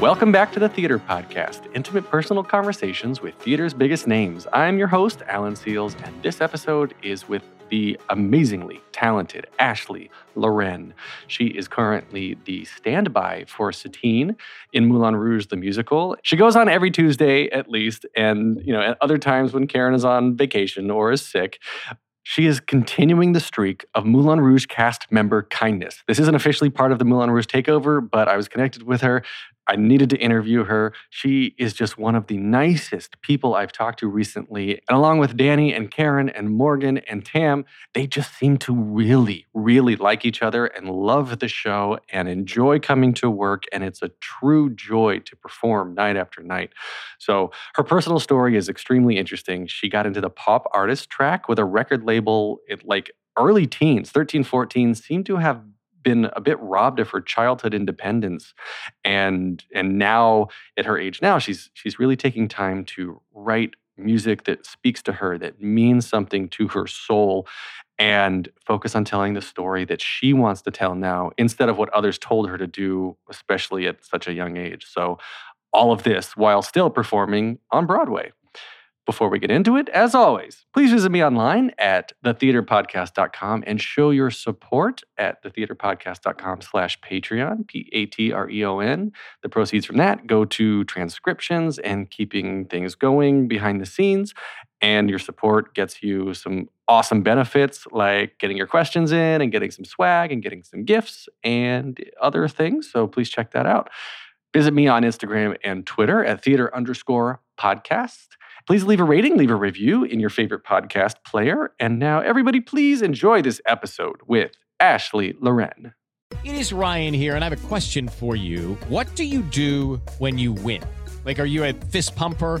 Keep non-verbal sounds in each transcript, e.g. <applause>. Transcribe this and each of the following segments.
Welcome back to the Theater Podcast, intimate personal conversations with theater's biggest names. I'm your host, Alan Seales, and this episode is with the amazingly talented Ashley Loren. She is currently the standby for Satine in Moulin Rouge the musical. She goes on every Tuesday at least, and you know, at other times when Karen is on vacation or is sick. She is continuing the streak of Moulin Rouge cast member kindness. This isn't officially part of the Moulin Rouge takeover, but I was connected with her I needed to interview her. She is just one of the nicest people I've talked to recently. And along with Danny and Karen and Morgan and Tam, they just seem to really, really like each other and love the show and enjoy coming to work. And it's a true joy to perform night after night. So her personal story is extremely interesting. She got into the pop artist track with a record label at like early teens, 13, 14, seemed to have been a bit robbed of her childhood independence and and now at her age now she's she's really taking time to write music that speaks to her that means something to her soul and focus on telling the story that she wants to tell now instead of what others told her to do especially at such a young age. So all of this while still performing on Broadway before we get into it, as always, please visit me online at thetheaterpodcast.com and show your support at thetheaterpodcast.com slash Patreon, P-A-T-R-E-O-N. The proceeds from that go to transcriptions and keeping things going behind the scenes. And your support gets you some awesome benefits like getting your questions in and getting some swag and getting some gifts and other things. So please check that out. Visit me on Instagram and Twitter at theater underscore podcast. Please leave a rating, leave a review in your favorite podcast player. And now, everybody, please enjoy this episode with Ashley Loren. It is Ryan here, and I have a question for you. What do you do when you win? Like, are you a fist pumper?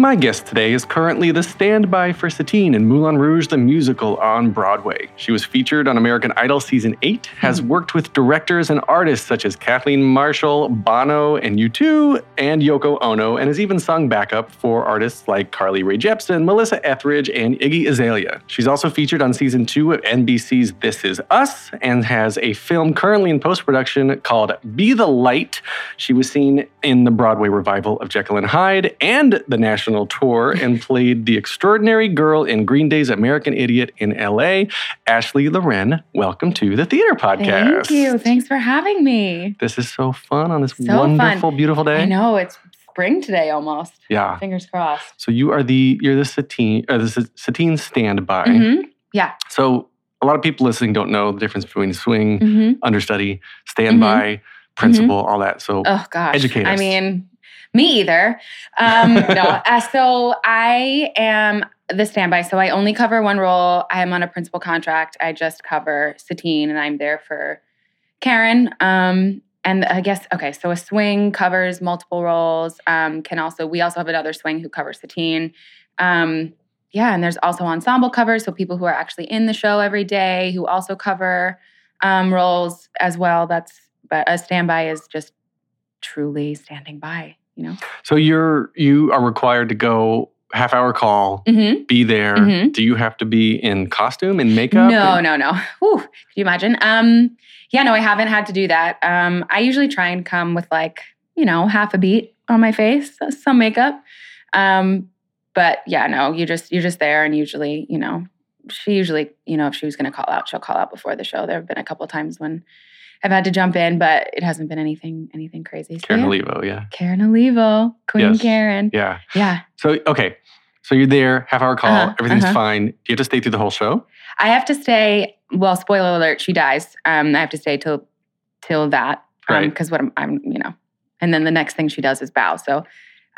My guest today is currently the standby for Satine in Moulin Rouge the Musical on Broadway. She was featured on American Idol Season 8, has mm-hmm. worked with directors and artists such as Kathleen Marshall, Bono, and U2, and Yoko Ono, and has even sung backup for artists like Carly Rae Jepsen, Melissa Etheridge, and Iggy Azalea. She's also featured on Season 2 of NBC's This Is Us, and has a film currently in post production called Be the Light. She was seen in the Broadway revival of Jekyll and Hyde and the National national tour and played the extraordinary girl in Green Day's American Idiot in LA. Ashley Loren, welcome to the Theater Podcast. Thank you. Thanks for having me. This is so fun on this so wonderful, fun. beautiful day. I know it's spring today almost. Yeah. Fingers crossed. So you are the you're the Satine or the Satine standby. Mm-hmm. Yeah. So a lot of people listening don't know the difference between swing, mm-hmm. understudy, standby, mm-hmm. principal, all that. So oh gosh, educate us. I mean, me either. Um, <laughs> no. Uh, so I am the standby. So I only cover one role. I am on a principal contract. I just cover Satine, and I'm there for Karen. Um, and I guess okay. So a swing covers multiple roles. Um, can also we also have another swing who covers Satine. Um, yeah, and there's also ensemble covers. So people who are actually in the show every day who also cover um, roles as well. That's but a standby is just truly standing by you know so you're you are required to go half hour call, hmm be there. Mhm. Do you have to be in costume and makeup? No, And- no, no. Whew, can you imagine? Um, yeah, no, I haven't had to do that. Um, I usually try and come with like, you know, half a beat on my face, some makeup. Um, but yeah, no, you just you're just there and usually, you know, she usually, you know, if she was gonna call out, she'll call out before the show. There have been a couple times when I've had to jump in, but it hasn't been anything anything crazy. So, Karen yeah. Olivo, yeah. Karen Olivo, Queen Yes. Karen. Yeah. Yeah. So, okay. So you're there, half hour call, Uh-huh, everything's uh-huh. fine. Do you have to stay through the whole show? I have to stay. Well, spoiler alert: she dies. Um, I have to stay till till that, Right. Because what I'm, I'm, you know, and then the next thing she does is bow. So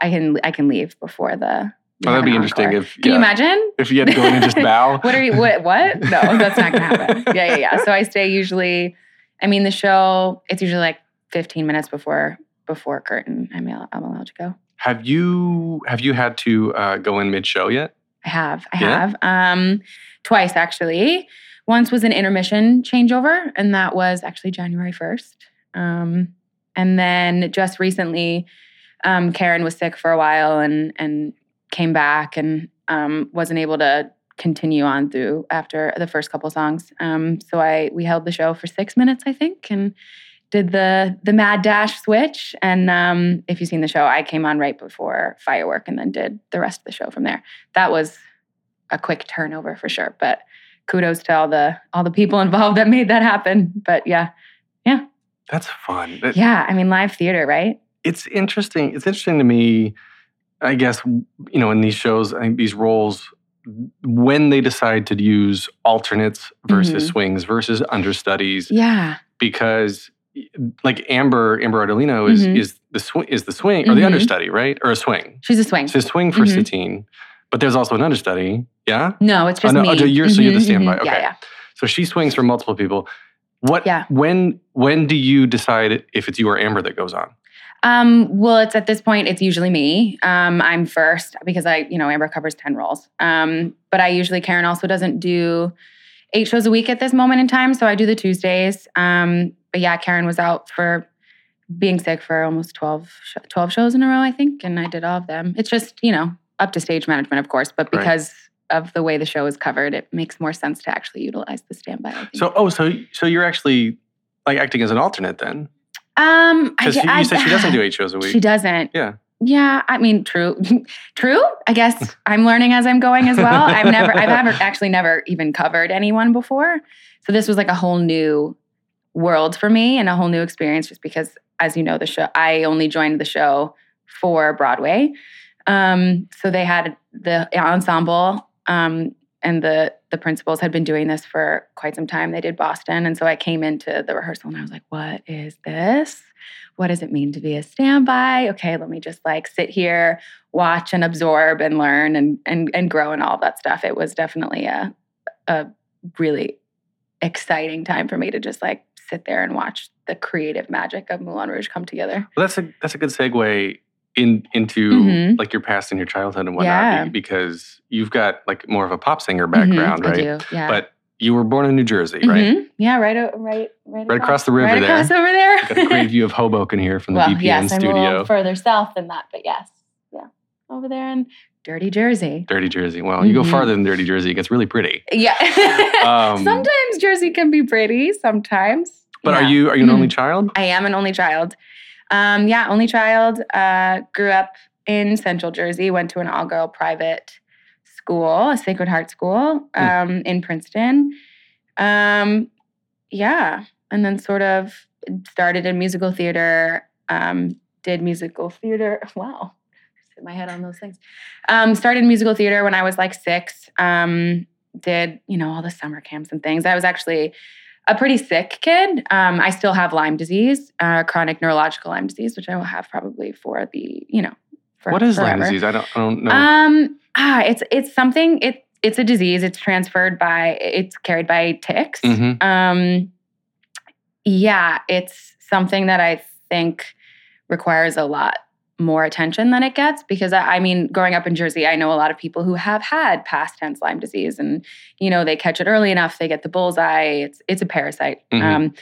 I can I can leave before the. Oh, that'd be interesting encore. if Can yeah, you imagine? if you had to go in and just <laughs> bow. what are you? What? What? No, that's not gonna happen. <laughs> Yeah, yeah, yeah. So I stay usually. I mean, the show. It's usually like 15 minutes before before curtain. I'm I'm allowed to go. Have you have you had to uh, go in mid show yet? I have. I Yeah? have. Um, twice actually. Once was an intermission changeover, and that was actually January first. Um, and then just recently, um, Karen was sick for a while and and came back and um, wasn't able to continue on through after the first couple songs. Um, so I we held the show for six minutes, I think, and did the the mad dash switch. And um, if you've seen the show, I came on right before firework and then did the rest of the show from there. That was a quick turnover for sure. But kudos to all the all the people <laughs> involved that made that happen. But yeah, yeah, That's fun. That- yeah. I mean, live theater, right? It's interesting. It's interesting to me, I guess, you know, in these shows, I think these roles, when they decide to use alternates versus Mhm. swings versus understudies, Yeah. because like Amber, Amber Ardolino is Mhm. is the swing is the swing or the Mhm. understudy, right? Or a swing. She's a swing. It's a swing for Mhm. Satine, but there's also an understudy. Yeah. No, it's just no, me. oh, you're- so you're the Mhm, standby, mhm. Yeah, okay. yeah. So she swings for multiple people. What? Yeah. When when do you decide if it's you or Amber that goes on? Um, well, it's at this point, it's usually me. Um, I'm first because I, you know, Amber covers 10 roles. Um, but I usually, Karen also doesn't do eight shows a week at this moment in time. So I do the Tuesdays. Um, but yeah, Karen was out for being sick for almost 12, 12 shows in a row, I think. And I did all of them. It's just, you know, up to stage management, of course. But Right. because of the way the show is covered, it makes more sense to actually utilize the standby. So oh, so so you're actually like acting as an alternate then? Um, I, Because you, I- said she doesn't do <sighs> eight shows a week. She doesn't. Yeah. Yeah, I mean, true, <laughs> true. I guess <laughs> I'm learning as I'm going as well. I've never, I've <laughs> ever actually never even covered anyone before, so this was like a whole new world for me and a whole new experience. Just because, as you know, the show I only joined the show for Broadway, um, so they had the ensemble um, and the the principals had been doing this for quite some time. They did Boston, and so I came into the rehearsal and I was like, "What is this?" what does it mean to be a standby? Okay, let me just like sit here, watch and absorb and learn and and and grow and all that stuff. It was definitely a a really exciting time for me to just like sit there and watch the creative magic of Moulin Rouge come together. Well, that's a that's a good segue in into Mhm. like your past and your childhood and whatnot Yeah. because you've got like more of a pop singer Mhm, background, I right? yeah. But you were born in New Jersey, right? Mhm. Yeah, right, right, right, Right across the river right there. across over there. Got a great view of Hoboken here from the well, BPN yes, I'm a studio. little further south than that, but yes, yeah, over there in dirty Jersey. Dirty Jersey. Well, you go Mhm. farther than Dirty Jersey, it gets really pretty. Yeah. <laughs> Um, sometimes Jersey can be pretty. Sometimes. But are you are you an only Mhm. child? I am an only child. Um, yeah, only child. Uh, grew up in Central Jersey. Went to an all-girl private school, a Sacred Heart school Hmm. um, in Princeton. Um, yeah, and then sort of started in musical theater. Um, did musical theater. <laughs> Wow, hit my head on those things. Um, started musical theater when I was like six. Um, did you know all the summer camps and things. I was actually a pretty sick kid. Um, I still have Lyme disease, uh, chronic neurological Lyme disease, which I will have probably for the you know. For, what is Lyme disease? I don't I don't know. Um, ah, it's it's something. It it's a disease. It's transferred by. It's carried by ticks. Mhm. Um, yeah, it's something that I think requires a lot more attention than it gets because I, I mean, growing up in Jersey, I know a lot of people who have had past tense Lyme disease, and you know they catch it early enough, they get the bullseye. It's it's a parasite, Mhm. um,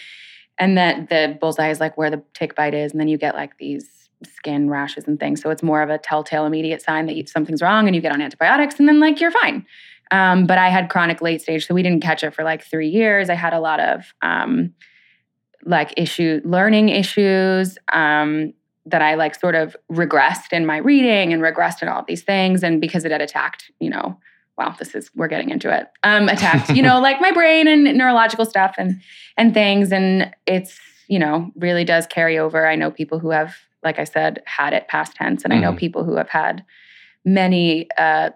and that the bullseye is like where the tick bite is, and then you get like these skin rashes and things. So it's more of a telltale immediate sign that you, something's wrong and you get on antibiotics and then like you're fine. Um, but I had chronic late stage, so we didn't catch it for like three years. I had a lot of um, like issue learning issues um, that I like sort of regressed in my reading and regressed in all these things. And because it had attacked, you know, wow, this is we're getting into it. Um, attacked, you know, <laughs> like my brain and neurological stuff and and things. And it's, you know, really does carry over. I know people who have, like I said, had it past tense, and mm-hmm. I know mm-hmm. people who have had many uh,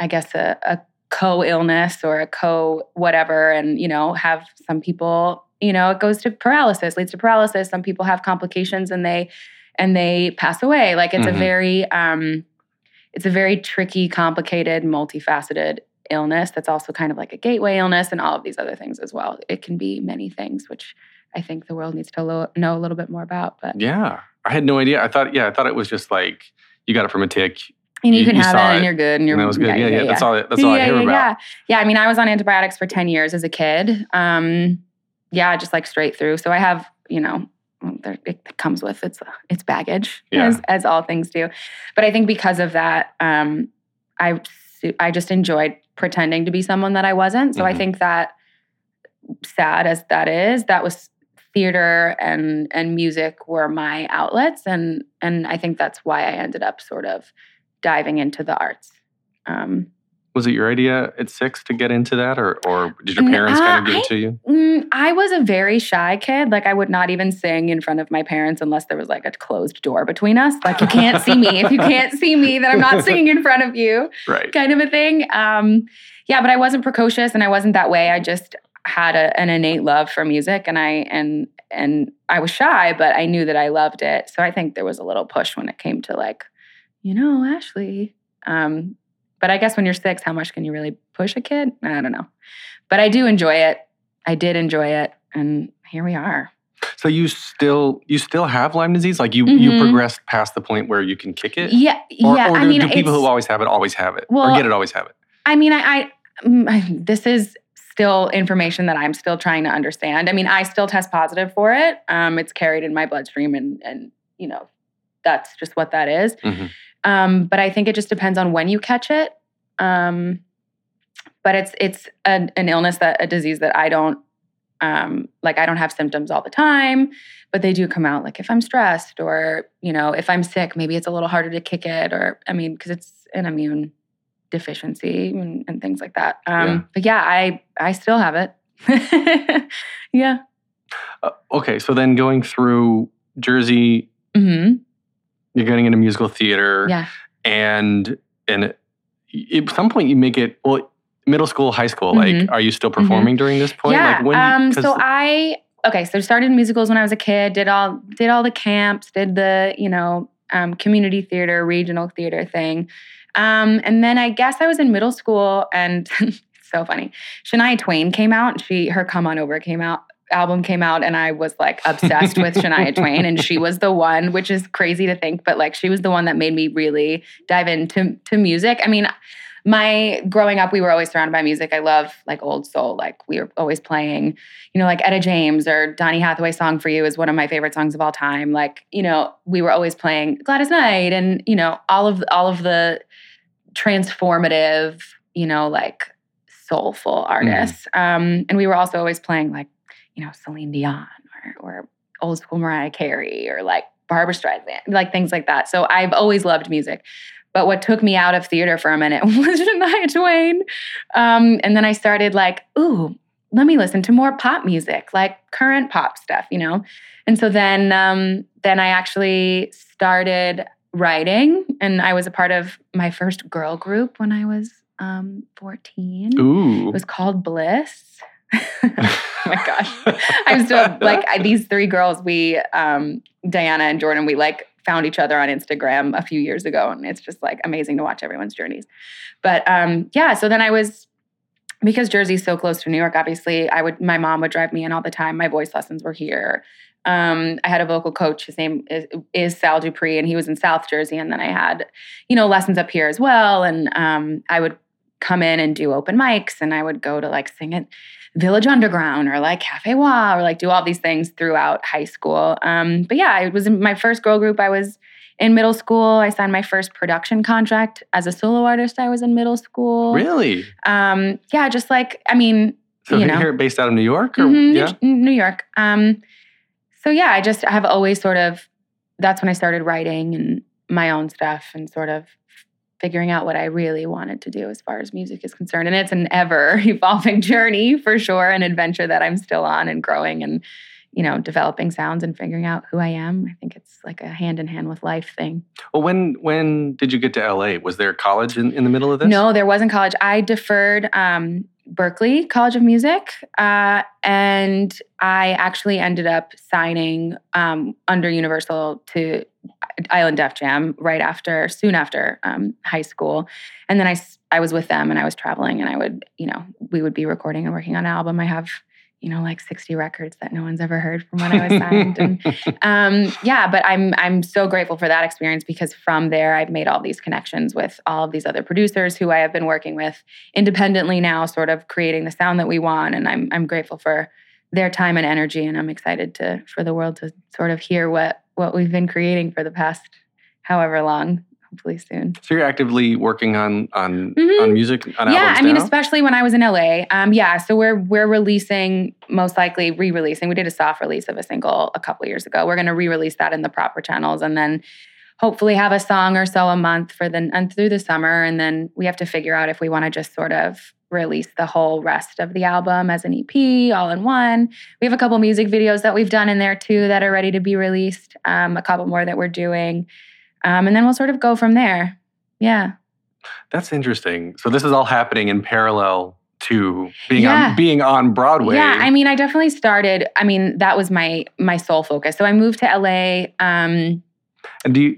I guess a, a co illness or a co whatever, and you know, have some people, you know, it goes to paralysis, leads to paralysis. Some people have complications and they and they pass away. Like it's mm-hmm. a very um, it's a very tricky, complicated, multifaceted illness that's also kind of like a gateway illness and all of these other things as well. It can be many things, which I think the world needs to lo- know a little bit more about. But yeah, I had no idea. I thought, yeah, I thought it was just like you got it from a tick and you, you can you have it, it, and you're good and you're and that was good. Yeah, yeah, yeah, yeah. That's all. That's all I hear about. Yeah, yeah. I mean, I was on antibiotics for ten years as a kid. Um, yeah, just like straight through. So I have, you know, there, it comes with its its baggage, <laughs> as as all things do. But I think because of that, um, I I just enjoyed pretending to be someone that I wasn't. So mm-hmm. I think that sad as that is, that was theater and and music were my outlets and and I think that's why I ended up sort of diving into the arts. Um, was it your idea at six to get into that, or or did your parents uh, kind of give it to you? Mm, I was a very shy kid. Like I would not even sing in front of my parents unless there was like a closed door between us. Like you can't see me. If you can't see me, then I'm not <laughs> singing in front of you. Right. Kind of a thing. Um, yeah, but I wasn't precocious and I wasn't that way. I just had a, an innate love for music, and I and and I was shy, but I knew that I loved it. So I think there was a little push when it came to like you know, Ashley. Um, but I guess when you're six, how much can you really push a kid? I don't know. But I do enjoy it. I did enjoy it. And here we are. So you still you still have Lyme disease? Like you mm-hmm. you progressed past the point where you can kick it? Yeah, or, yeah. Or do, I mean, do people who always have it always have it, well, or get it always have it? I mean, I, mm, I <laughs> this is still information that I'm still trying to understand. I mean, I still test positive for it. Um, it's carried in my bloodstream, and and you know, that's just what that is. Mm-hmm. Um, but I think it just depends on when you catch it. Um, but it's it's a, an illness that a disease that I don't um, like. I don't have symptoms all the time, but they do come out. Like if I'm stressed or you know if I'm sick, maybe it's a little harder to kick it. Or I mean, because it's an immune deficiency and, and things like that. Um, yeah. But yeah, I I still have it. <laughs> yeah. Uh, okay, so then going through Jersey, mm-hmm you're getting into musical theater. Yeah. And and at some point you make it well middle school, high school. Mm-hmm. Like, are you still performing mm-hmm. during this point? Yeah. Like when um, so I okay, so started musicals when I was a kid, did all did all the camps, did the, you know, um, community theater, regional theater thing. Um, and then I guess I was in middle school and <laughs> so funny. Shania Twain came out. She her Come On Over came out album came out and I was like obsessed with Shania <laughs> Twain and she was the one which is crazy to think but like she was the one that made me really dive into to music. I mean my growing up we were always surrounded by music. I love like old soul like we were always playing you know like Etta James or Donny Hathaway song for you is one of my favorite songs of all time. Like you know we were always playing Gladys Knight and you know all of all of the transformative you know like soulful mm-hmm. artists. Mm. Um, and we were also always playing like you know, Celine Dion or, or old school Mariah Carey or like Barbra Streisand, like things like that. So I've always loved music. But what took me out of theater for a minute <laughs> was Shania Twain. Um, and then I started like, ooh, let me listen to more pop music, like current pop stuff, you know? And so then um, then I actually started writing and I was a part of my first girl group when I was um, 14. Ooh. It was called Bliss. Oh my gosh. I'm still like I, these three girls, we, um, Diana and Jordan, we like found each other on Instagram a few years ago. And it's just like amazing to watch everyone's journeys. But um, yeah, so then I was, because Jersey's so close to New York, obviously, I would, my mom would drive me in all the time. My voice lessons were here. Um, I had a vocal coach. His name is, is, Sal Dupree, and he was in South Jersey. And then I had, you know, lessons up here as well. And um, I would come in and do open mics and I would go to like sing at Village Underground or like Cafe Wha or like do all these things throughout high school. Um, but yeah, I was in my first girl group. I was in middle school. I signed my first production contract as a solo artist. I was in middle school. Really? Um, yeah, just like I mean, So you know, here, based out of New York, or Mhm, yeah, New, New York. Um, so yeah, I just have always sort of. That's when I started writing and my own stuff and sort of figuring out what I really wanted to do as far as music is concerned. And it's an ever <laughs> evolving journey for sure, an adventure that I'm still on and growing and you know developing sounds and figuring out who I am. I think it's like a hand in hand with life thing. Well, when when did you get to LA? Was there college in, in the middle of this? No, there wasn't college. I deferred um, Berklee College of Music, uh, and I actually ended up signing um, under Universal to Island Def Jam right after, soon after um, high school, and then I I was with them and I was traveling, and I would you know we would be recording and working on an album. I have you know like 60 records that no one's ever heard from when I was signed and <laughs> um, yeah, but I'm I'm so grateful for that experience because from there I've made all these connections with all of these other producers who I have been working with independently now, sort of creating the sound that we want, and I'm I'm grateful for their time and energy, and I'm excited to for the world to sort of hear what what we've been creating for the past however long, hopefully soon. So you're actively working on on Mhm. on music on yeah, I mean, now? especially when I was in LA. Um, yeah, so we're we're releasing, most likely re-releasing. We did a soft release of a single a couple years ago. We're going to re-release that in the proper channels, and then hopefully have a song or so a month for the and through the summer. And then we have to figure out if we want to just sort of release the whole rest of the album as an EP all in one. We have a couple music videos that we've done in there too that are ready to be released. Um, a couple more that we're doing, um, and then we'll sort of go from there. Yeah. That's interesting. So this is all happening in parallel to being Yeah. on being on Broadway. Yeah, I mean, I definitely started. I mean, that was my my sole focus. So I moved to LA. Um, and do you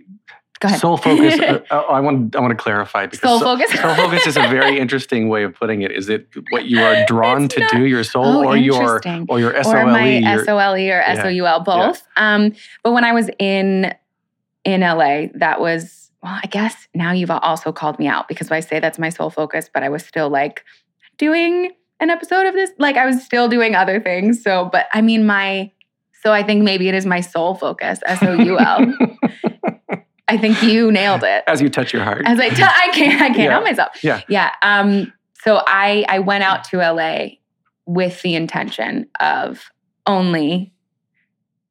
go ahead. soul focus? uh, <laughs> uh, I want I want to clarify because Soul soul, focus? soul focus is a very <laughs> interesting way of putting it. Is it what you are drawn It's to not- do, your soul, Oh, or your or your or SOLE? my your- SOLE or SOUL, both. Um, but when I was in in LA, that was well. I guess now you've also called me out because I say that's my soul focus, but I was still like doing an episode of this. Like I was still doing other things. So, but I mean, my so I think maybe it is my soul focus. S O U L. <laughs> I think you nailed it. As you touch your heart. As I tell, I can't, I can't Yeah. help myself. Yeah. Yeah. Um, so I, I went out to LA with the intention of only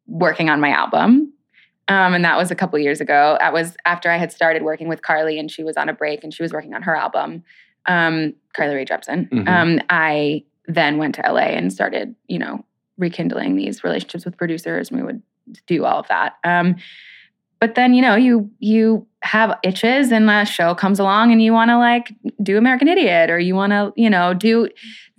working on my album. Um, and that was a couple years ago. That was after I had started working with Carly and she was on a break and she was working on her album, um, Carly Rae Jepsen. Mhm. Um, I then went to LA and started, you know, rekindling these relationships with producers and we would do all of that. Um, but then you know you you have itches and a show comes along and you want to like do american idiot or you want to you know do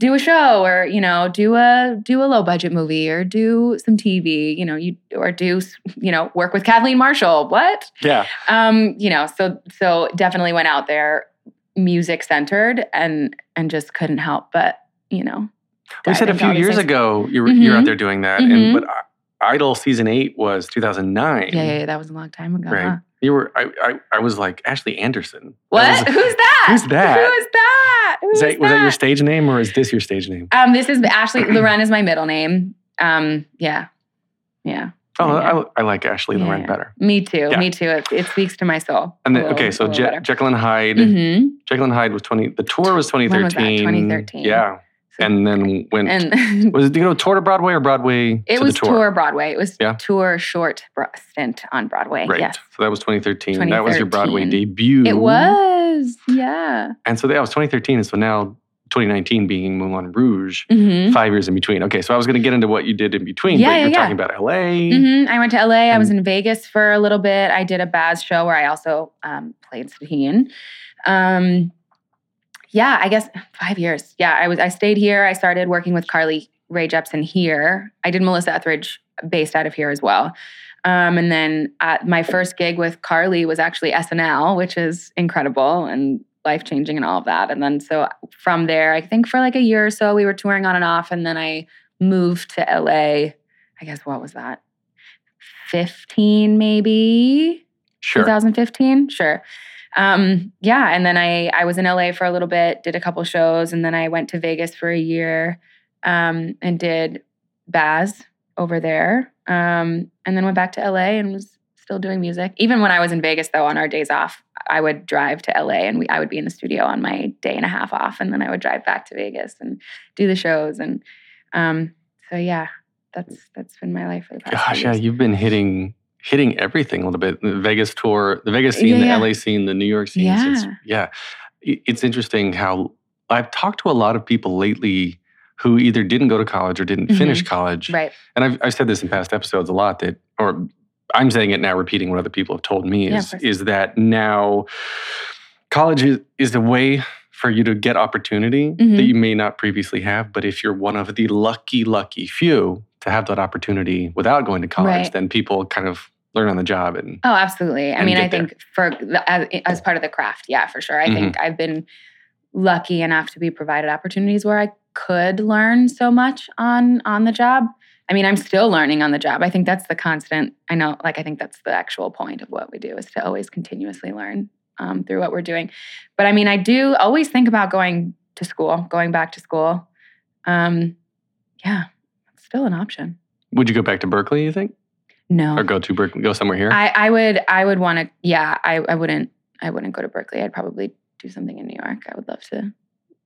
do a show or you know do a do a low budget movie or do some tv you know you or do you know work with kathleen marshall what yeah. um you know so so definitely went out there music centered and and just couldn't help but you know We said a few years things. ago you were, you're out Mhm. there doing that, Mhm. and but I- Idol season eight was 2009. yeah, yeah, yeah that was a long time ago Right. huh? You were. I, I. I was like Ashley Anderson. what That was- who's <laughs> that Who's that? who's that Is Who's that, was that your stage name or is this your stage name? Um, this is Ashley. <clears throat> Loren is my middle name. Um, yeah, yeah. Oh, Yeah. I, I like Ashley Yeah, Loren better. Me too. Yeah. Me too. It, it speaks to my soul. And then, little- okay, so Je- Jekyll and Hyde. Mhm. Jekyll and Hyde was 20. The tour was was that? 2013. 2013. Yeah, and then went. and <laughs> was it you know tour to Broadway or Broadway it to was tour. tour? Broadway. It was Yeah. tour short stint on Broadway. Right. Yes, So that was 2013. That was your Broadway debut. it was. Yeah. And so that was 2013. And so now 2019 being Moulin Rouge, hmm five years in between. Okay, so I was going to get into what you did in between, Yeah, but you're yeah. talking about LA. hmm I went to LA. I was in Vegas for a little bit. I did a Baz show where I also um, played Satine. Um, yeah, I guess five years. Yeah, I was. I stayed here. I started working with Carly Rae Jepsen here. I did Melissa Etheridge based out of here as well. Um, and then uh, my first gig with Carly was actually SNL, which is incredible and life changing and all of that. And then so from there, I think for like a year or so, we were touring on and off. And then I moved to LA. I guess what was that? 15 maybe? Sure. 2015? Sure. Um, yeah, and then I I was in LA for a little bit, did a couple shows, and then I went to Vegas for a year um, and did Baz over there, um, and then went back to LA and was still doing music. Even when I was in Vegas, though, on our days off, I would drive to LA and we, I would be in the studio on my day and a half off, and then I would drive back to Vegas and do the shows. And um, so, yeah, that's that's been my life for the past. Gosh, yeah, you've been hitting hitting everything a little bit. The Vegas tour, the Vegas scene, Yeah, yeah. the LA scene, the New York scene. It's, Yeah. yeah. It's interesting how I've talked to a lot of people lately who either didn't go to college or didn't finish college. Mm-hmm. right. And I've, I've said this in past episodes a lot that, or I'm saying it now, repeating what other people have told me is, is that now college is, is a way for you to get opportunity Mhm. that you may not previously have. But if you're one of the lucky, lucky few to have that opportunity without going to college, Right. then people kind of learn on the job. And Oh, absolutely. I and mean, I get there. think for the, as, as part of the craft, yeah, for sure. I Mm-hmm. think I've been lucky enough to be provided opportunities where I could learn so much on on the job. I mean, I'm still learning on the job. I think that's the constant. I know, like, I think that's the actual point of what we do is to always continuously learn um, through what we're doing. But I mean, I do always think about going to school, going back to school. Um, yeah, still an option. would you go back to Berklee, you think? No, Or go to Berklee, go somewhere here? I, I would I would want to yeah I, I wouldn't I wouldn't go to Berklee I'd probably do something in New York I would love to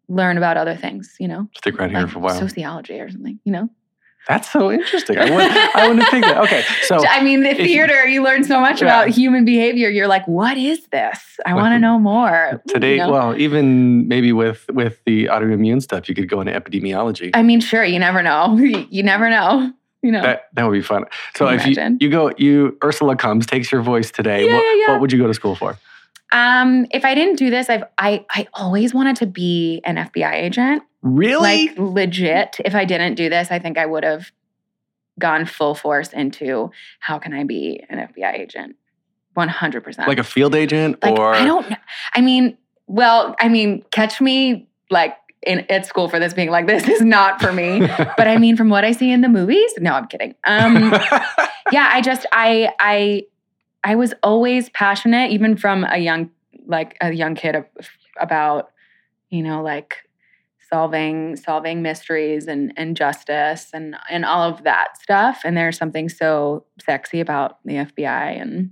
learn about other things you know Stick right here like for a while. sociology or something you know That's so interesting. I wouldn't, I wouldn't think that. Okay. So <laughs> I mean the if you- theater you learn so much Yeah. about human behavior you're like what is this I want to know more today, you know? well, even maybe with with the autoimmune stuff, you could go into epidemiology. I mean sure you never know <laughs> you never know you know That that would be fun. So if you, imagine? you go, you Ursula comes, takes your voice today. Yeah, what, yeah, yeah. what would you go to school for? um if I didn't do this I've I I always wanted to be an FBI agent Really? Like legit, if I didn't do this, I think I would have gone full force into how can I be an FBI agent? 100%. Like a field agent Like, or I don't know. I mean, well, I mean, catch me like in at school for this being like this is not for me. <laughs> but I mean, from what I see in the movies, no, I'm kidding. Um, <laughs> yeah, I just I I I was always passionate, even from a young like a young kid about you know like solving solving mysteries and and justice and and all of that stuff. And there's something so sexy about the FBI, and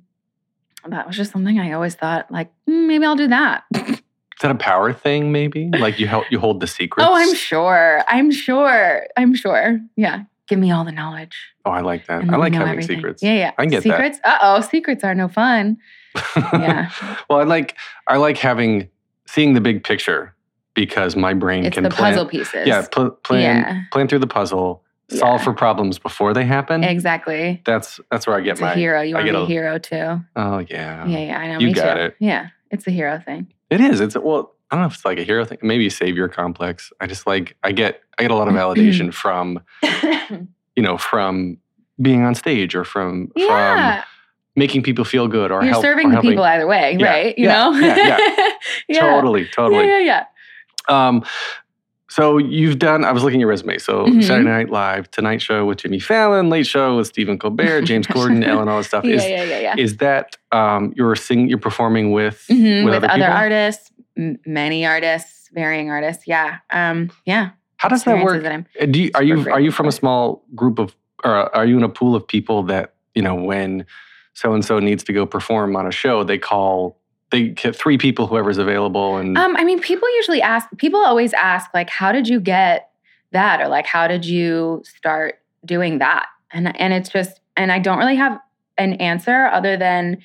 that was just something I always thought like "Hmm, maybe I'll do that. <laughs> Is that a power thing? Maybe like you help you hold the secrets. oh, I'm sure. I'm sure. I'm sure. Yeah. Give me all the knowledge. Oh, I like that. I like having everything. secrets. Yeah, yeah. I can get that. secrets. Uh oh, secrets are no fun. <laughs> Yeah. well, I like I like having seeing the big picture because my brain It's can the plan. puzzle pieces. Yeah, pl- plan Yeah. plan through the puzzle, solve Yeah. for problems before they happen. Exactly. That's that's where I get It's my a hero. You I want to be a hero too. Oh yeah. Yeah, yeah. I know. You me got too. it. Yeah, it's a hero thing. It is. It's well, I don't know if it's like a hero thing, maybe a savior complex. I just like I get I get a lot of validation <clears throat> from you know from being on stage or from from making people feel good or you're help, serving or the helping. people either way, Yeah, right? You yeah, know. yeah, yeah. <laughs> Totally, totally. Yeah, yeah, yeah. Um, so you've done. I was looking at your resume. So Mhm. Saturday Night Live, Tonight Show with Jimmy Fallon, Late Show with Stephen Colbert, James Corden, Ellen, all that stuff. Yeah, is yeah, yeah, yeah. is that um, you're sing you're performing with Mhm, with, with, other, other, artists, m- many artists, varying artists. Yeah. Um. Yeah. How does that work? that Do you, are you are you from a small group of or are you in a pool of people that you know when so and so needs to go perform on a show they call they get three people whoever's available and Um, I mean, people usually ask, people always ask, like, how did you get that? Or like, how did you start doing that? And and it's just, and I don't really have an answer other than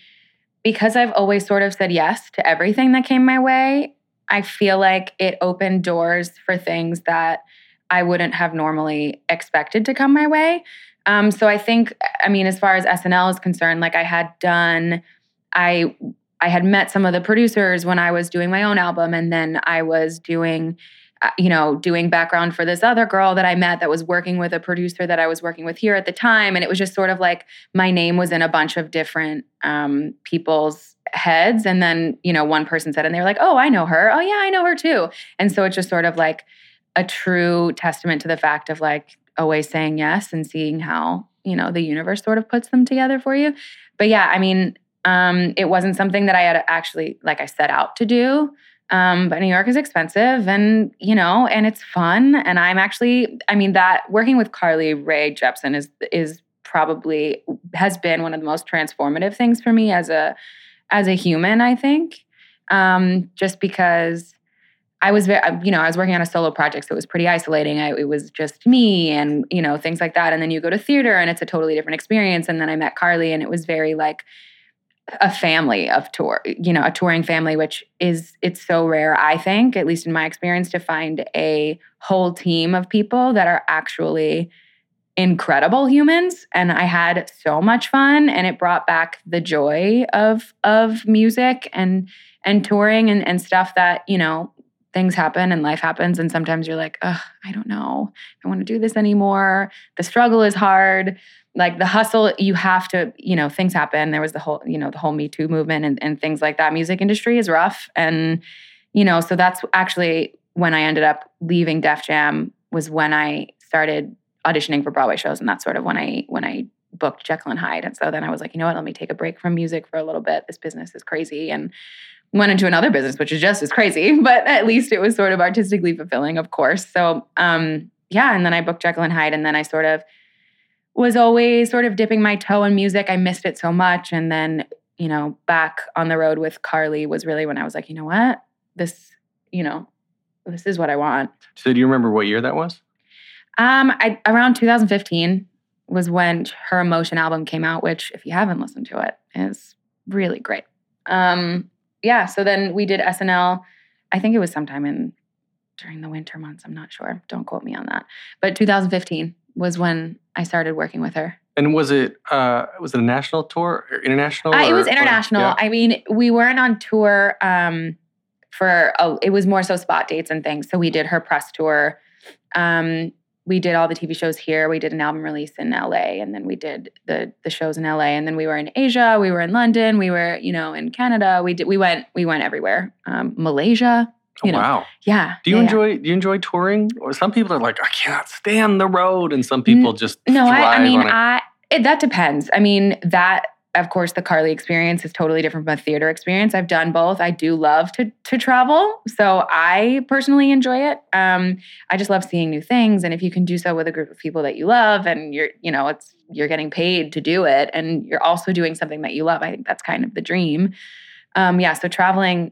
because I've always sort of said yes to everything that came my way, I feel like it opened doors for things that I wouldn't have normally expected to come my way. Um, so I think, I mean, as far as SNL is concerned, like I had done, I I had met some of the producers when I was doing my own album, and then I was doing, uh, you know, doing background for this other girl that I met that was working with a producer that I was working with here at the time, and it was just sort of like my name was in a bunch of different um, people's heads, and then you know, one person said, and they were like, "Oh, I know her. Oh, yeah, I know her too," and so it's just sort of like a true testament to the fact of like always saying yes and seeing how you know the universe sort of puts them together for you. But yeah, I mean, Um, it wasn't something that I had actually, like I set out to do. Um, but New York is expensive and, you know, and it's fun. And I'm actually, I mean, that working with Carly Rae Jepsen is, is probably has been one of the most transformative things for me as a, as a human, I think. Um, just because I was very, you know, I was working on a solo project, so it was pretty isolating. I, it was just me and, you know, things like that. And then you go to theater and it's a totally different experience. And then I met Carly and it was very like a family of tour, you know, a touring family, which is, it's so rare, I think, at least in my experience, to find a whole team of people that are actually incredible humans. And i had so much fun and it brought back the joy of of music and and touring and, and stuff that you know things happen and life happens. And sometimes you're like Ugh, i don't know. I want to do this anymore. The struggle is hard like the hustle you have to you know things happen. There was the whole you know the whole me too movement and, and things like that. Music industry is rough. And you know so that's actually when i ended up leaving def jam was when i started auditioning for broadway shows. And that's sort of when i when i booked jekyll and hyde. And so then i was like you know what? Let me take a break from music for a little bit. This business is crazy. And went into another business, which is just as crazy, <laughs> but at least it was sort of artistically fulfilling, of course. So, um, yeah, and then I booked Jekyll and Hyde, and then I sort of was always sort of dipping my toe in music. I missed it so much, and then you know, back on the road with Carly was really when I was like, you know what, this, you know, this is what I want. So, do you remember what year that was? Um, I around 2015 was when her Emotion album came out, which, if you haven't listened to it, is really great. Um, yeah, so then we did SNL. I think it was sometime in during the winter months. I'm not sure. Don't quote me on that. But 2015 was when I started working with her. And was it uh, was it a national tour or international? Uh, it or- was or- international. yeah. I mean, we weren't on tour um, for. A, it was more so spot dates and things. So we did her press tour. Um, we did all the TV shows here. We did an album release in LA, and then we did the the shows in LA, and then we were in Asia. We were in London. We were, you know, in Canada. We did. We went. We went everywhere. Um, Malaysia. You know. wow. Yeah. Do you yeah, yeah. enjoy do you enjoy touring? Or some people are like, I cannot stand the road, and some people just No, I, I mean. I it, that depends. I mean, that of course, the Carly experience is totally different from a theater experience. I've done both. I do love to to travel, so I personally enjoy it. Um, I just love seeing new things, and if you can do so with a group of people that you love, and you're, you know, it's you're getting paid to do it, and you're also doing something that you love. I think that's kind of the dream. Um, yeah, so traveling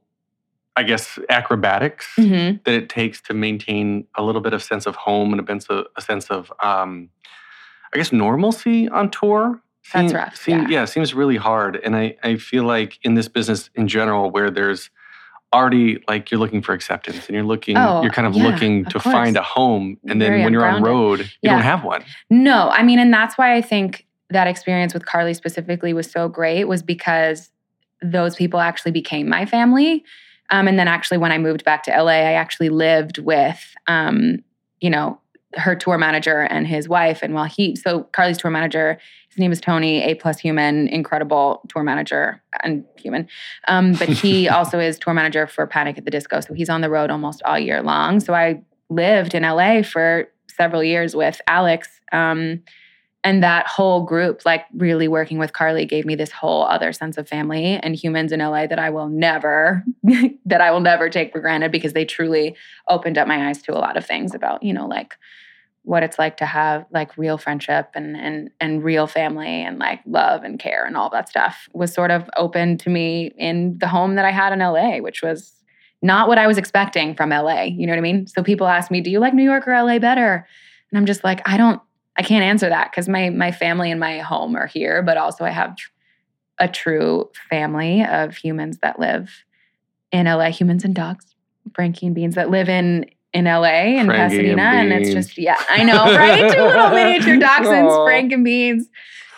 I guess, acrobatics Mm-hmm. that it takes to maintain a little bit of sense of home and a sense of a sense of um, I guess normalcy on tour. That's rough, seem- yeah. yeah, seems really hard. And I, I feel like in this business in general, where there's already like you're looking for acceptance and you're looking, Oh, you're kind of yeah, looking to course. find a home. And then Very when you're on ungrounded. road, you Yeah. don't have one. No, I mean, and that's why I think that experience with Carly specifically was so great, was because those people actually became my family. Um, and then actually, when I moved back to LA, I actually lived with, um, you know, her tour manager and his wife. And while he, so Carly's tour manager, his name is Tony, A plus human, incredible tour manager and human. Um, but he <laughs> also is tour manager for Panic at the Disco. So he's on the road almost all year long. So I lived in LA for several years with Alex. Um, and that whole group, like really working with Carly, gave me this whole other sense of family and humans in LA that I will never, <laughs> that I will never take for granted because they truly opened up my eyes to a lot of things about, you know, like what it's like to have like real friendship and and and real family and like love and care and all that stuff was sort of open to me in the home that I had in LA, which was not what I was expecting from LA. You know what I mean? So people ask me, "Do you like New York or LA better?" And I'm just like, I don't I can't answer that because my my family and my home are here, but also I have a true family of humans that live in LA, humans and dogs, Frankie and Beans that live in in LA and Frankie Pasadena, and and, it's just yeah, I know, right? Two little <laughs> miniature dachshunds, Aw. Frank and Beans,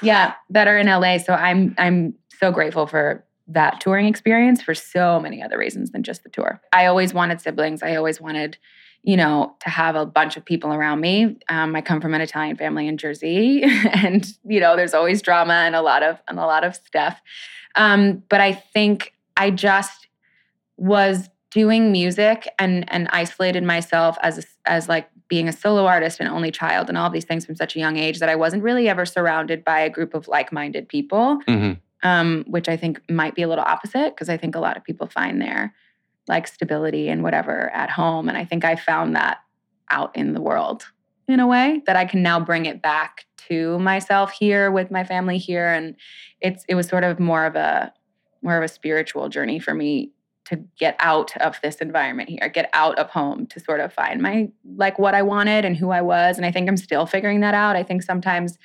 yeah, that are in LA. So I'm I'm so grateful for that touring experience for so many other reasons than just the tour. I always wanted siblings. I always wanted you know, to have a bunch of people around me. Um, I come from an Italian family in Jersey, <laughs> and you know, there's always drama and a lot of and a lot of stuff. Um, but I think I just was doing music and and isolated myself as a, as like being a solo artist and only child and all these things from such a young age that I wasn't really ever surrounded by a group of like-minded people, Mhm. um, which I think might be a little opposite because I think a lot of people find their like stability and whatever at home. And I think I found that out in the world in a way that I can now bring it back to myself here with my family here. And it's it was sort of more of a more of a spiritual journey for me to get out of this environment here, get out of home to sort of find my like what I wanted and who I was. And I think I'm still figuring that out. I think sometimes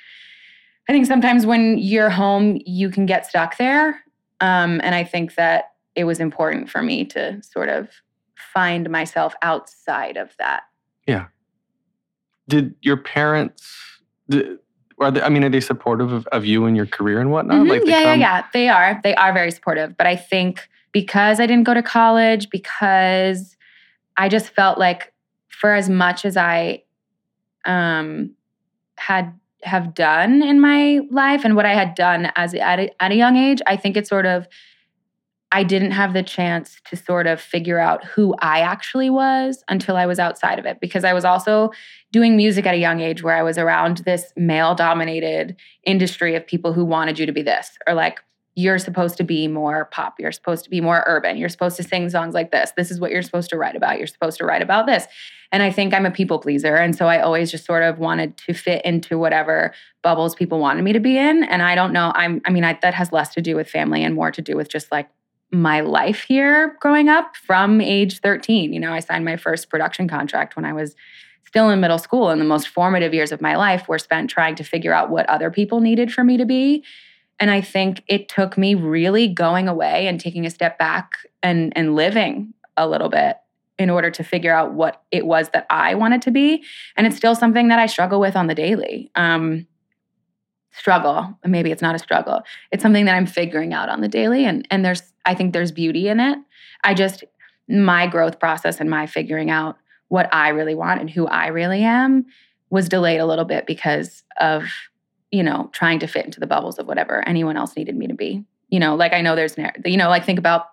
I think sometimes when you're home, you can get stuck there. Um, and I think that it was important for me to sort of find myself outside of that. Yeah. Did your parents? Did, are they, I mean, are they supportive of, of you and your career and whatnot? Mhm. Like, they yeah, come- yeah, yeah. They are. They are very supportive. But I think because I didn't go to college, because I just felt like for as much as I um, had have done in my life and what I had done as at a, at a young age, I think it's sort of I didn't have the chance to sort of figure out who I actually was until I was outside of it because I was also doing music at a young age where I was around this male dominated industry of people who wanted you to be this or like you're supposed to be more pop you're supposed to be more urban you're supposed to sing songs like this this is what you're supposed to write about you're supposed to write about this. And i think i'm a people pleaser and so i always just sort of wanted to fit into whatever bubbles people wanted me to be in and i don't know i'm i mean I, that has less to do with family and more to do with just like my life here growing up from age 13 you know i signed my first production contract when i was still in middle school and the most formative years of my life were spent trying to figure out what other people needed for me to be. And i think it took me really going away and taking a step back and and living a little bit in order to figure out what it was that i wanted to be. And it's still something that i struggle with on the daily. Um struggle maybe it's not a struggle. It's something that i'm figuring out on the daily and and there's i think there's beauty in it. I just my growth process and my figuring out what i really want and who i really am was delayed a little bit because of you know trying to fit into the bubbles of whatever anyone else needed me to be. You know like i know there's you know like think about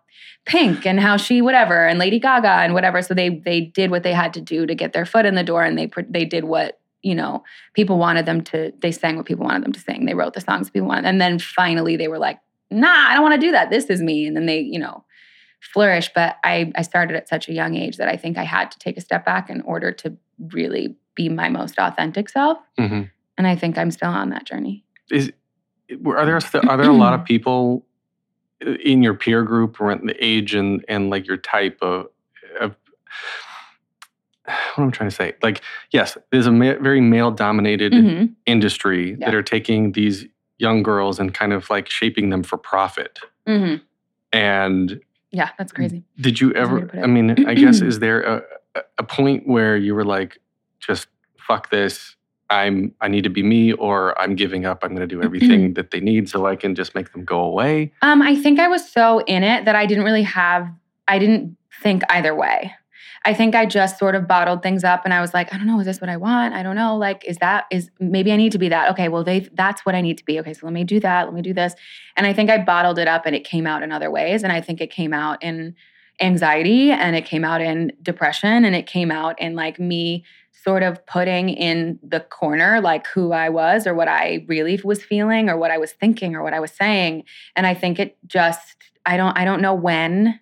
pink and how she whatever and lady gaga and whatever. So they they did what they had to do to get their foot in the door and they they did what you know people wanted them to they sang what people wanted them to sing. They wrote the songs people wanted and then finally they were like nah i don't want to do that this is me and then they you know flourish but i i started at such a young age that i think i had to take a step back in order to really be my most authentic self Mhm. and i think i'm still on that journey Is are there are there a lot of <clears throat> people in your peer group or in the age and and like your type of of what am trying to say? Like, yes, there's a ma- very male dominated Mhm. industry Yeah. that are taking these young girls and kind of like shaping them for profit. hmm And yeah that's crazy did you That's a way ever? to put it. I mean, I guess is there a, a- a point where you were like, just fuck this. I'm I need to be me, or I'm giving up. I'm going to do everything <clears throat> that they need so I can just make them go away. Um, I think I was so in it that I didn't really have, I didn't think either way. I think I just sort of bottled things up and I was like, I don't know, is this what I want? I don't know. Like, is that, is maybe I need to be that. Okay, well, they, that's what I need to be. Okay, so let me do that. Let me do this. And I think I bottled it up and it came out in other ways. And I think it came out in anxiety and it came out in depression and it came out in like me sort of putting in the corner like who I was or what I really was feeling or what I was thinking or what I was saying. And I think it just I don't I don't know when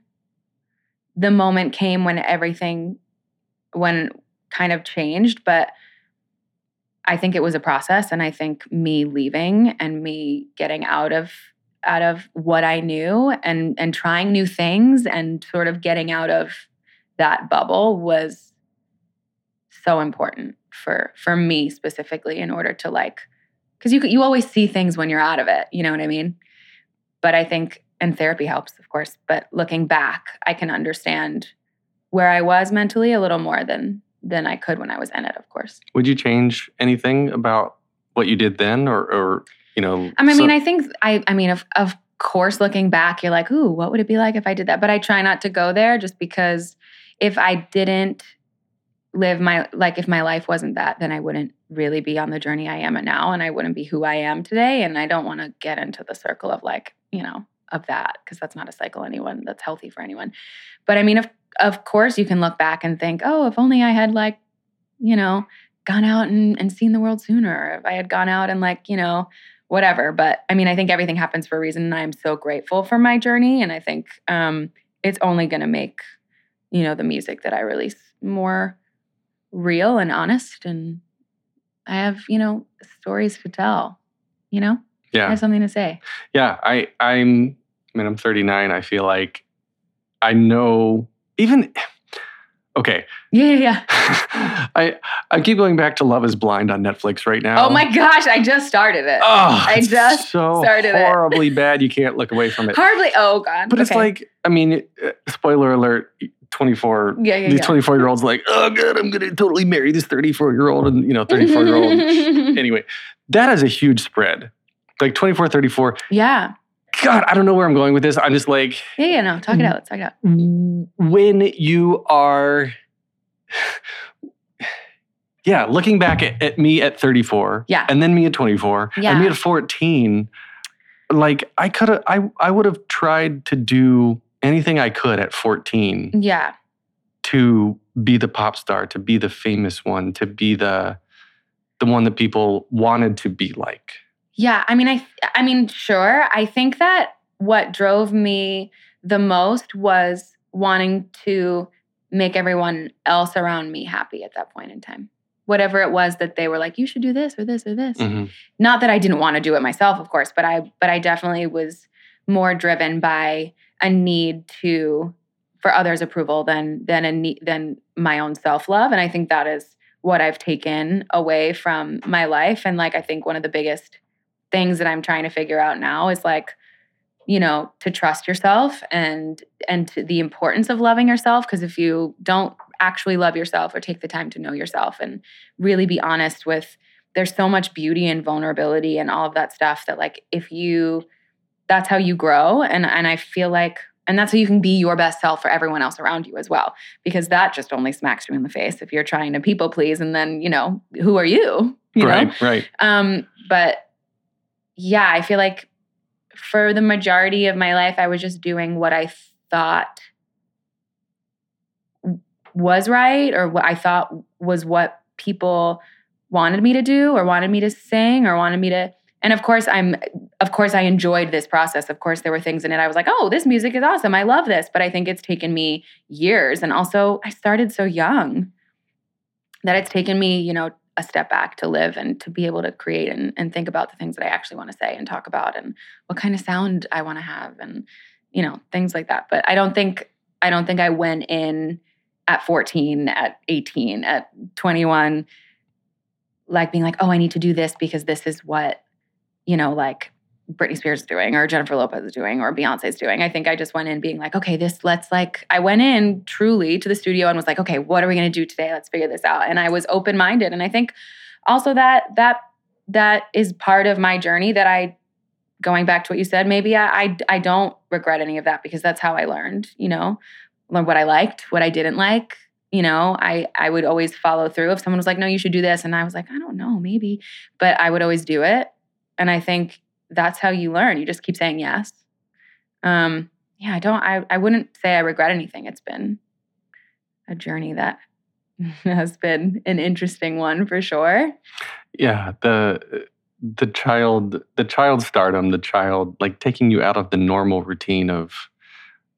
the moment came when everything when kind of changed, but I think it was a process and I think me leaving and me getting out of out of what I knew and and trying new things and sort of getting out of that bubble was so important for for me specifically in order to like cuz you you always see things when you're out of it, you know what I mean? But I think and therapy helps of course, but looking back, I can understand where I was mentally a little more than than I could when I was in it, of course. Would you change anything about what you did then or or you know um, I mean, I mean, I think I I mean of of course looking back you're like, "Ooh, what would it be like if I did that?" But I try not to go there just because if I didn't live my like if my life wasn't that, then I wouldn't really be on the journey I am at now and I wouldn't be who I am today and I don't want to get into the circle of like, you know, of that because that's not a cycle anyone that's healthy for anyone. But I mean, of of course you can look back and think, "Oh, if only I had like, you know, gone out and, and seen the world sooner. If I had gone out and like, you know, whatever. But I mean, I think everything happens for a reason. And I'm so grateful for my journey. And I think um, it's only going to make, you know, the music that I release more real and honest. And I have, you know, stories to tell, you know? I have something to say. Yeah, I I'm I mean I'm 39. I feel like I know even <sighs> okay. Yeah, yeah, yeah. <laughs> I I keep going back to Love is Blind on Netflix right now. Oh my gosh, I just started it. Oh, I it's just so started it. horribly <laughs> bad. You can't look away from it. Hardly. Oh God. But it's like, I mean, uh, spoiler alert. 24 Yeah, yeah, these yeah. 24 year olds like oh god i'm gonna totally marry this 34 year old and you know 34 year old <laughs> anyway that is a huge spread like 24 34 yeah. God i don't know where i'm going with this i'm just like Yeah, yeah, no. Talk it out. Let's talk it out. Mm, when you are yeah looking back at, at me at 34 Yeah. and then me at 24 yeah. and me at 14 like i could have i i would have tried to do anything i could at 14 Yeah. to be the pop star to be the famous one to be the the one that people wanted to be like Yeah, I mean, I, I mean, sure. I think that what drove me the most was wanting to make everyone else around me happy at that point in time. Whatever it was that they were like, you should do this or this or this. Mhm. Not that I didn't want to do it myself, of course, but I, but I definitely was more driven by a need to for others' approval than than a need than my own self love, and I think that is what I've taken away from my life. And like, I think one of the biggest things that I'm trying to figure out now is like, you know, to trust yourself and and to the importance of loving yourself. Because if you don't actually love yourself or take the time to know yourself and really be honest with, there's so much beauty and vulnerability and all of that stuff that like if you, that's how you grow. And and I feel like. And that's how you can be your best self for everyone else around you as well. Because that just only smacks you in the face if you're trying to people please. And then, you know, who are you? You know? right right Um, but yeah, I feel like for the majority of my life, I was just doing what I thought was right or what I thought was what people wanted me to do or wanted me to sing or wanted me to and of course I'm of course I enjoyed this process. Of course there were things in it I was like, "Oh, this music is awesome. I love this." But I think it's taken me years and also I started so young that it's taken me, you know, a step back to live and to be able to create and, and think about the things that I actually want to say and talk about and what kind of sound I want to have and you know things like that. But I don't think I don't think I went in at 14, at 18, at 21, like being like, oh, I need to do this because this is what you know, like Britney Spears is doing or Jennifer Lopez is doing or Beyonce's doing. I think I just went in being like, okay, this let's like I went in truly to the studio and was like, okay, what are we going to do today? Let's figure this out. And I was open-minded and I think also that that that is part of my journey that I going back to what you said, maybe I I, I don't regret any of that because that's how I learned, you know, learned what I liked, what I didn't like. You know, I I would always follow through if someone was like, "No, you should do this," and I was like, "I don't know, maybe," but I would always do it. And I think that's how you learn. You just keep saying yes. Um, yeah, I don't. I I wouldn't say I regret anything. It's been a journey that <laughs> has been an interesting one for sure. Yeah, the the child the child stardom, the child like taking you out of the normal routine of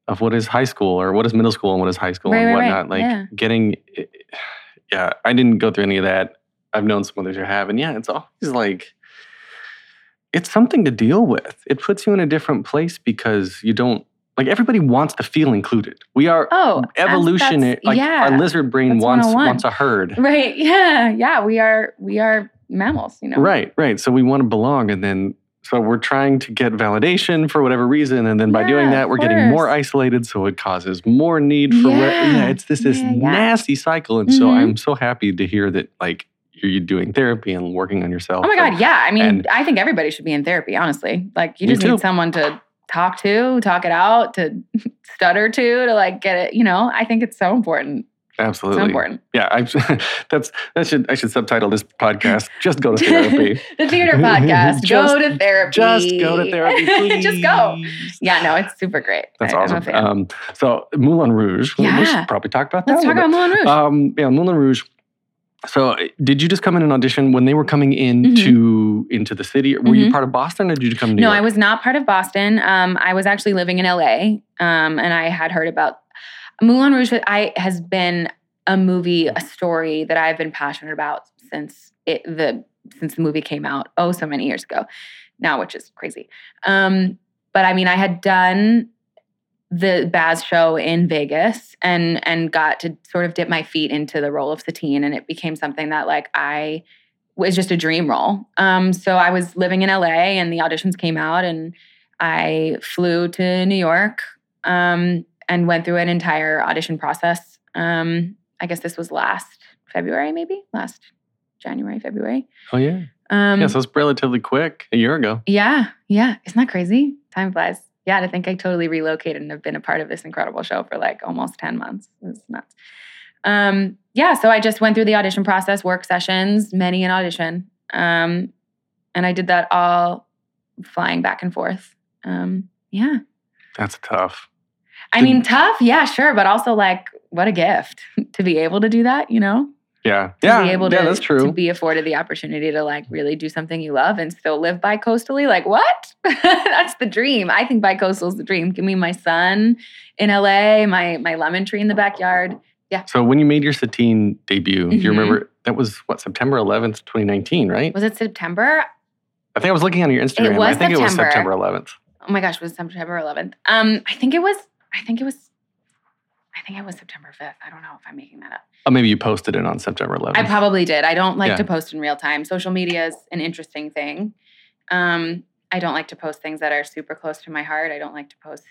of what is high school or what is middle school and what is high school Right, and right, right. whatnot. Like Yeah. getting <sighs> yeah, I didn't go through any of that. I've known some others who have, and yeah, it's always like it's something to deal with. It puts you in a different place because you don't like everybody wants to feel included. We are Oh, evolution. like yeah. our lizard brain wants wants a herd. Right. <laughs> Yeah. Yeah. We are we are mammals, you know. Right, right. So we want to belong, and then so we're trying to get validation for whatever reason, and then by doing that, we're getting more isolated. So it causes more need for re- Yeah, yeah. It's this this yeah, yeah. nasty cycle, and so Mhm. I'm so happy to hear that like you're, doing therapy and working on yourself. Oh my and- God. Yeah. I mean, and- I think everybody should be in therapy, honestly. Like you just need someone to talk to, talk it out, to <laughs> stutter to, to like get it, you know. I think it's so important. Absolutely, so important. Yeah, I, <laughs> that's that should I should subtitle this podcast. Just go to <laughs> therapy. the theater podcast. Just- go to therapy. just go to therapy, just go. Yeah, no, it's super great. That's I- awesome. Um, so Moulin Rouge. we- We Yeah. should probably talk about that. Let's talk about. Moulin Rouge. Um, yeah, Moulin Rouge. So, uh, did you just come in and audition when they were coming Mm-hmm. into into the city? Were you Mhm. part of Boston, or did you come to New no, York? I was not part of Boston. Um, I was actually living in LA, um, and I had heard about Moulin Rouge. I has been a movie, a story that I've been passionate about since it the since the movie came out. Oh, so many years ago now, which is crazy. Um, but I mean, I had done the Baz show in Vegas and and got to sort of dip my feet into the role of Satine, and it became something that like I was just a dream role. Um, so I was living in LA, and the auditions came out, and I flew to New York um, and went through an entire audition process. Um, I guess this was last February, maybe last January, February. oh yeah, Um, yeah. So it's relatively quick, a year ago. yeah, yeah. Isn't that crazy? Time flies. Yeah, to think I totally relocated and have been a part of this incredible show for like almost 10 months. It's nuts. Um, yeah, so I just went through the audition process, work sessions, many an audition. Um, and I did that all flying back and forth. Um, yeah. That's tough. I mean, tough, yeah, sure, but also like, what a gift <laughs> to be able to do that, you know? Yeah, to yeah, be able to, yeah. That's true. to be afforded the opportunity to like really do something you love and still live bi coastally. Like what? <laughs> That's the dream. I think bi coastal is the dream. Give me my sun in LA, my my lemon tree in the backyard. Yeah. so when you made your Satine debut, do you Mhm. remember that was what September 11th, 2019, right? Was it September? I think I was looking on your Instagram. I think it was September. September 11th. Oh my gosh, it was September 11th. Um, I think it was. I think it was. I think it was September 5th. I don't know if I'm making that up. Oh, maybe you posted it on September 11th. I probably did. I don't like Yeah. to post in real time. Social media is an interesting thing. Um, I don't like to post things that are super close to my heart. I don't like to post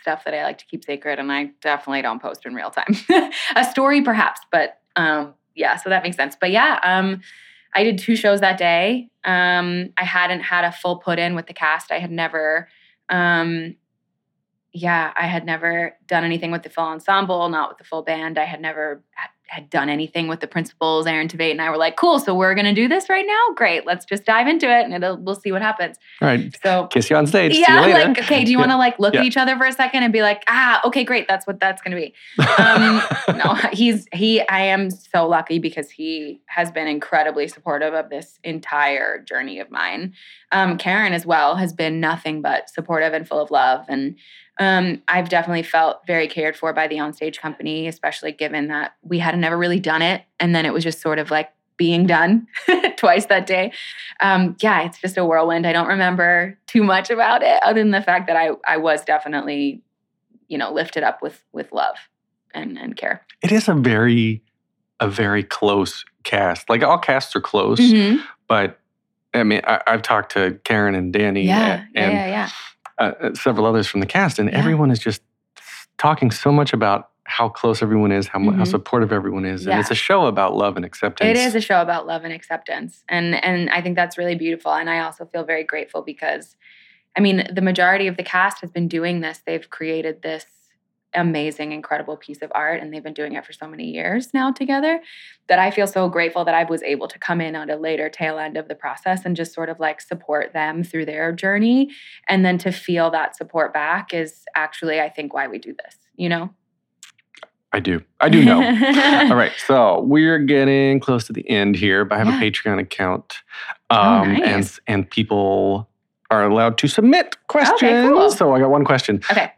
stuff that I like to keep sacred, and I definitely don't post in real time. <laughs> a story, perhaps, but um, yeah, so that makes sense. But yeah, um, I did two shows that day. Um, I hadn't had a full put in with the cast. I had never, um, yeah, I had never done anything with the full ensemble, not with the full band. I had never had done anything with the principals. Aaron Tveit and I were like, "Cool, so we're gonna do this right now. Great, let's just dive into it, and it'll we'll see what happens." All right. So Kiss you on stage. Yeah, like okay, do you want to Yeah. like look Yeah. at each other for a second and be like, ah, okay, great, that's what that's gonna be. <laughs> Um, no, he's he. I am so lucky because he has been incredibly supportive of this entire journey of mine. Um, Karen as well has been nothing but supportive and full of love, and um, I've definitely felt very cared for by the onstage company, especially given that we had never really done it, and then it was just sort of like being done <laughs> twice that day. Um, yeah, it's just a whirlwind. I don't remember too much about it, other than the fact that I I was definitely, you know, lifted up with with love and and care. it is a very a very close cast like all casts are close Mhm. but i mean I, i've talked to karen and danny yeah, and yeah, yeah. Uh, uh, several others from the cast and everyone is just talking so much about how close everyone is how, mu- how supportive everyone is and it's a show about love and acceptance It is a show about love and acceptance. And and I think that's really beautiful. And I also feel very grateful because I mean, the majority of the cast has been doing this. They've created this amazing, incredible piece of art, and they've been doing it for so many years now together that I feel so grateful that I was able to come in on a later tail end of the process and just sort of like support them through their journey. And then to feel that support back is actually, I think, why we do this, you know? I do. I do know. <laughs> All right. So we're getting close to the end here, but I have Yeah. a Patreon account. Oh, Um, nice. and, and people are allowed to submit questions. cool. So I got one question. Okay.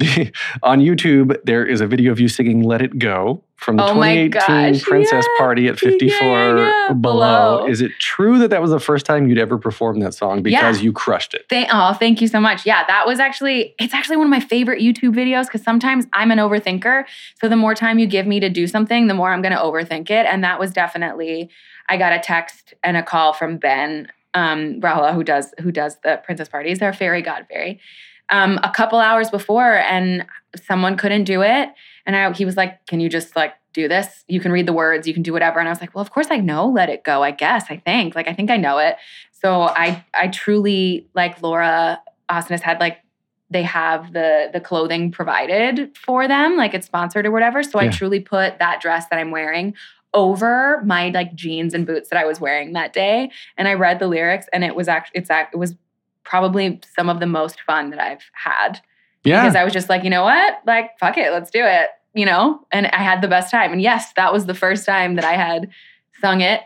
<laughs> On YouTube, there is a video of you singing Let It Go from the Oh 2018 gosh, Princess Party at 54 yeah, below. below. Is it true that that was the first time you'd ever performed that song because Yeah. you crushed it? Thank, oh, thank you so much. Yeah, that was actually, it's actually one of my favorite YouTube videos because sometimes I'm an overthinker. So the more time you give me to do something, the more I'm going to overthink it. And that was definitely, I got a text and a call from Ben um, Rauhala, who does who does the princess parties. They're fairy god fairy. Um, a couple hours before, and someone couldn't do it, and I, he was like, "Can you just like do this? You can read the words, you can do whatever." And I was like, "Well, of course I know. Let it go. I guess. I think. Like I think I know it." So I I truly like Laura Austin has had like they have the the clothing provided for them, like it's sponsored or whatever. So I truly put that dress that I'm wearing over my like jeans and boots that I was wearing that day. And I read the lyrics and it was actually it's act it was probably some of the most fun that I've had. Yeah. Because I was just like, you know what? Like, fuck it, let's do it. You know? And I had the best time. And yes, that was the first time that I had sung it.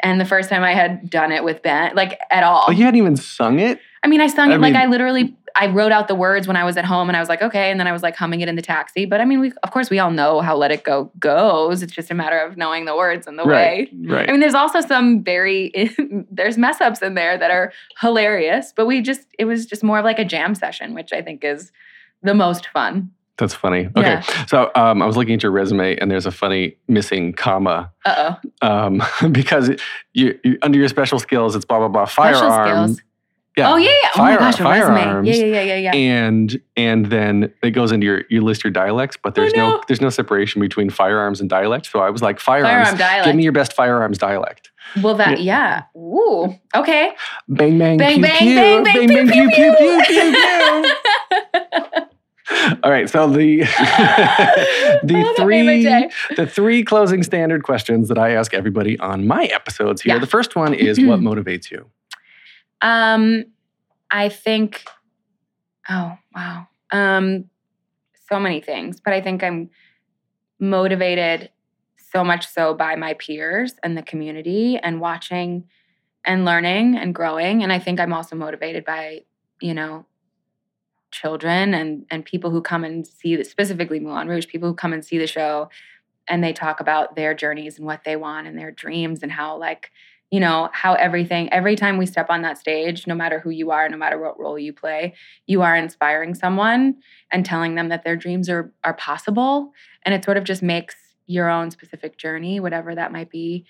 And the first time I had done it with Ben, like at all. Oh, you hadn't even sung it? I mean, I sung I it like I literally I wrote out the words when I was at home and I was like, okay, and then I was like humming it in the taxi. But I mean, we of course we all know how Let It Go goes. It's just a matter of knowing the words and the Right, way. right. I mean, there's also some very <laughs> there's mess ups in there that are hilarious, but we just it was just more of like a jam session, which I think is the most fun. That's funny. Okay. So um, I was looking at your resume and there's a funny missing comma. Uh oh. Um, <laughs> because you, you under your special skills, it's blah blah blah Special skills. Oh, yeah, yeah. Oh my gosh, a resume. firearms. Yeah, yeah, yeah, yeah, yeah. And and then it goes into your you list your dialects, but oh, there's no. no. there's no separation between firearms and dialect. So I was like firearms. Firearm dialect. Give me your best firearms dialect. Well, that yeah. Ooh. Okay. Bang bang Bang, pew, bang, pew, bang, bang, bang pew, pew pew pew pew pew. <laughs> All right, so the <laughs> <laughs> the Oh, that made my three the three closing standard questions that I ask everybody on my episodes here. Yeah. The first one is what <clears throat> motivates you? Um, I think, oh, wow. Um, so many things, but I think I'm motivated so much so by my peers and the community and watching and learning and growing. And I think I'm also motivated by, you know, children and and people who come and see the, specifically Moulin Rouge, people who come and see the show and they talk about their journeys and what they want and their dreams and how like you know how everything every time we step on that stage no matter who you are no matter what role you play you are inspiring someone and telling them that their dreams are are possible. And it sort of just makes your own specific journey whatever that might be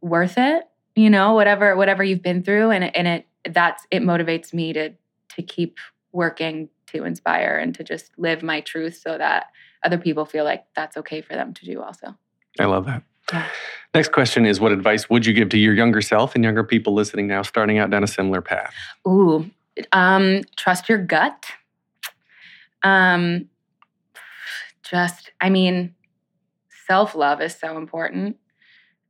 worth it you know whatever whatever you've been through. And it, and it that's it motivates me to to keep working to inspire and to just live my truth so that other people feel like that's okay for them to do also. I love that. Next question is what advice would you give to your younger self and younger people listening now starting out down a similar path? Ooh, um, trust your gut. Um, just, I mean, self love is so important.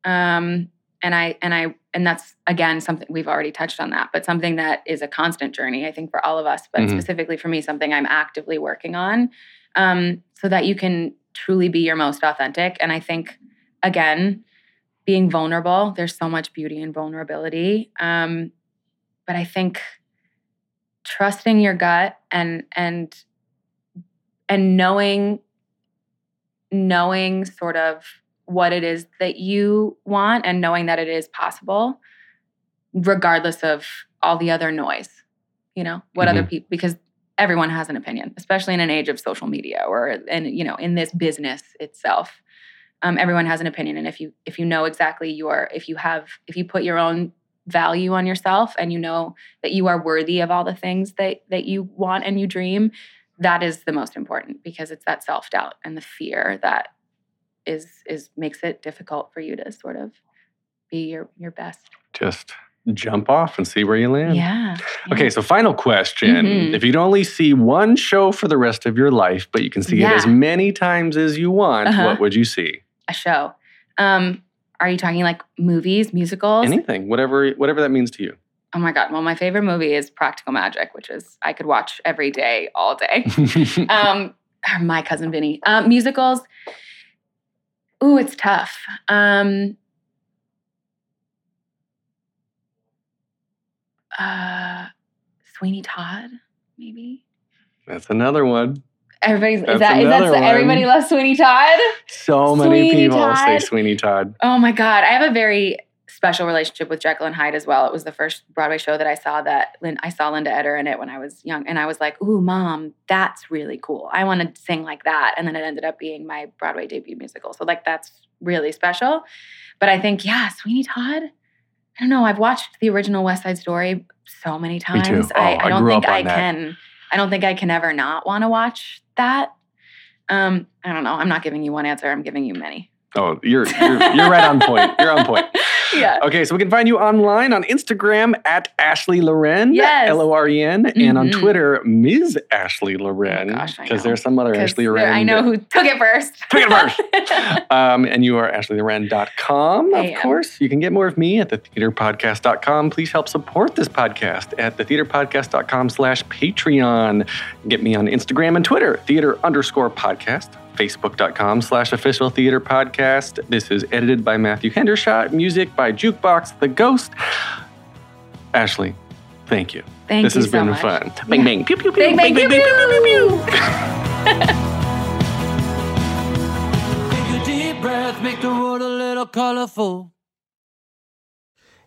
Um, and I, and I, and that's again something we've already touched on that, but something that is a constant journey, I think, for all of us, but Mhm. specifically for me, something I'm actively working on, um, so that you can truly be your most authentic. And I think, again, being vulnerable, there's so much beauty in vulnerability. Um, but I think trusting your gut and and and knowing knowing sort of what it is that you want and knowing that it is possible regardless of all the other noise you know what other Mhm. people because everyone has an opinion especially in an age of social media or and you know in this business itself um, everyone has an opinion and if you if you know exactly your if you have if you put your own value on yourself and you know that you are worthy of all the things that that you want and you dream that is the most important because it's that self-doubt and the fear that is is makes it difficult for you to sort of be your your best Just jump off and see where you land. yeah Okay, so final question. Mhm. If you could only see one show for the rest of your life, but you can see it as many times as you want, Uh-huh. what would you see? A show um are you talking like movies musicals Anything, whatever whatever that means to you. oh my god well my favorite movie is practical magic which is i could watch every day all day <laughs> um <sighs> my cousin vinny um musicals Ooh, it's tough. Um, uh, Sweeney Todd, maybe. That's another one. Everybody's That's is that is that another one. everybody loves Sweeney Todd? So many Sweeney people say Todd. Sweeney Todd. Oh my god, I have a very special relationship with Jekyll and Hyde as well. It was the first Broadway show that I saw that I saw Linda Eder in it when I was young, and I was like, "Ooh, mom, that's really cool. I want to sing like that." And then it ended up being my Broadway debut musical. So like that's really special. But I think yeah, Sweeney Todd. I don't know. I've watched the original West Side Story so many times. Oh, I I don't think I that. can. I don't think I can ever not want to watch that. Um, I don't know. I'm not giving you one answer. I'm giving you many. Oh, you're you're, you're right on point. You're on point. <laughs> Yeah. Okay, so we can find you online on Instagram at Ashley Loren, Yes. L O R E N, and on Mhm. Twitter, Ms. Ashley Loren, gosh, because know. there's some other Ashley Loren. I know who took it first. <laughs> Took it first. <laughs> um, and you are ashleyloren.com, of course. You can get more of me at thetheaterpodcast.com. Please help support this podcast at thetheaterpodcast.com slash Patreon. Get me on Instagram and Twitter, theater underscore podcast. Facebook.com slash official theater podcast. This is edited by Matthew Hendershot. Music by Jukebox the Ghost. Ashley, thank you. Thank this you has so been much. fun. Bang, Yeah. bang. Pew, pew, pew. Bang, bang, pew, pew, pew, pew, <laughs> Take a deep breath, make the world a little colorful.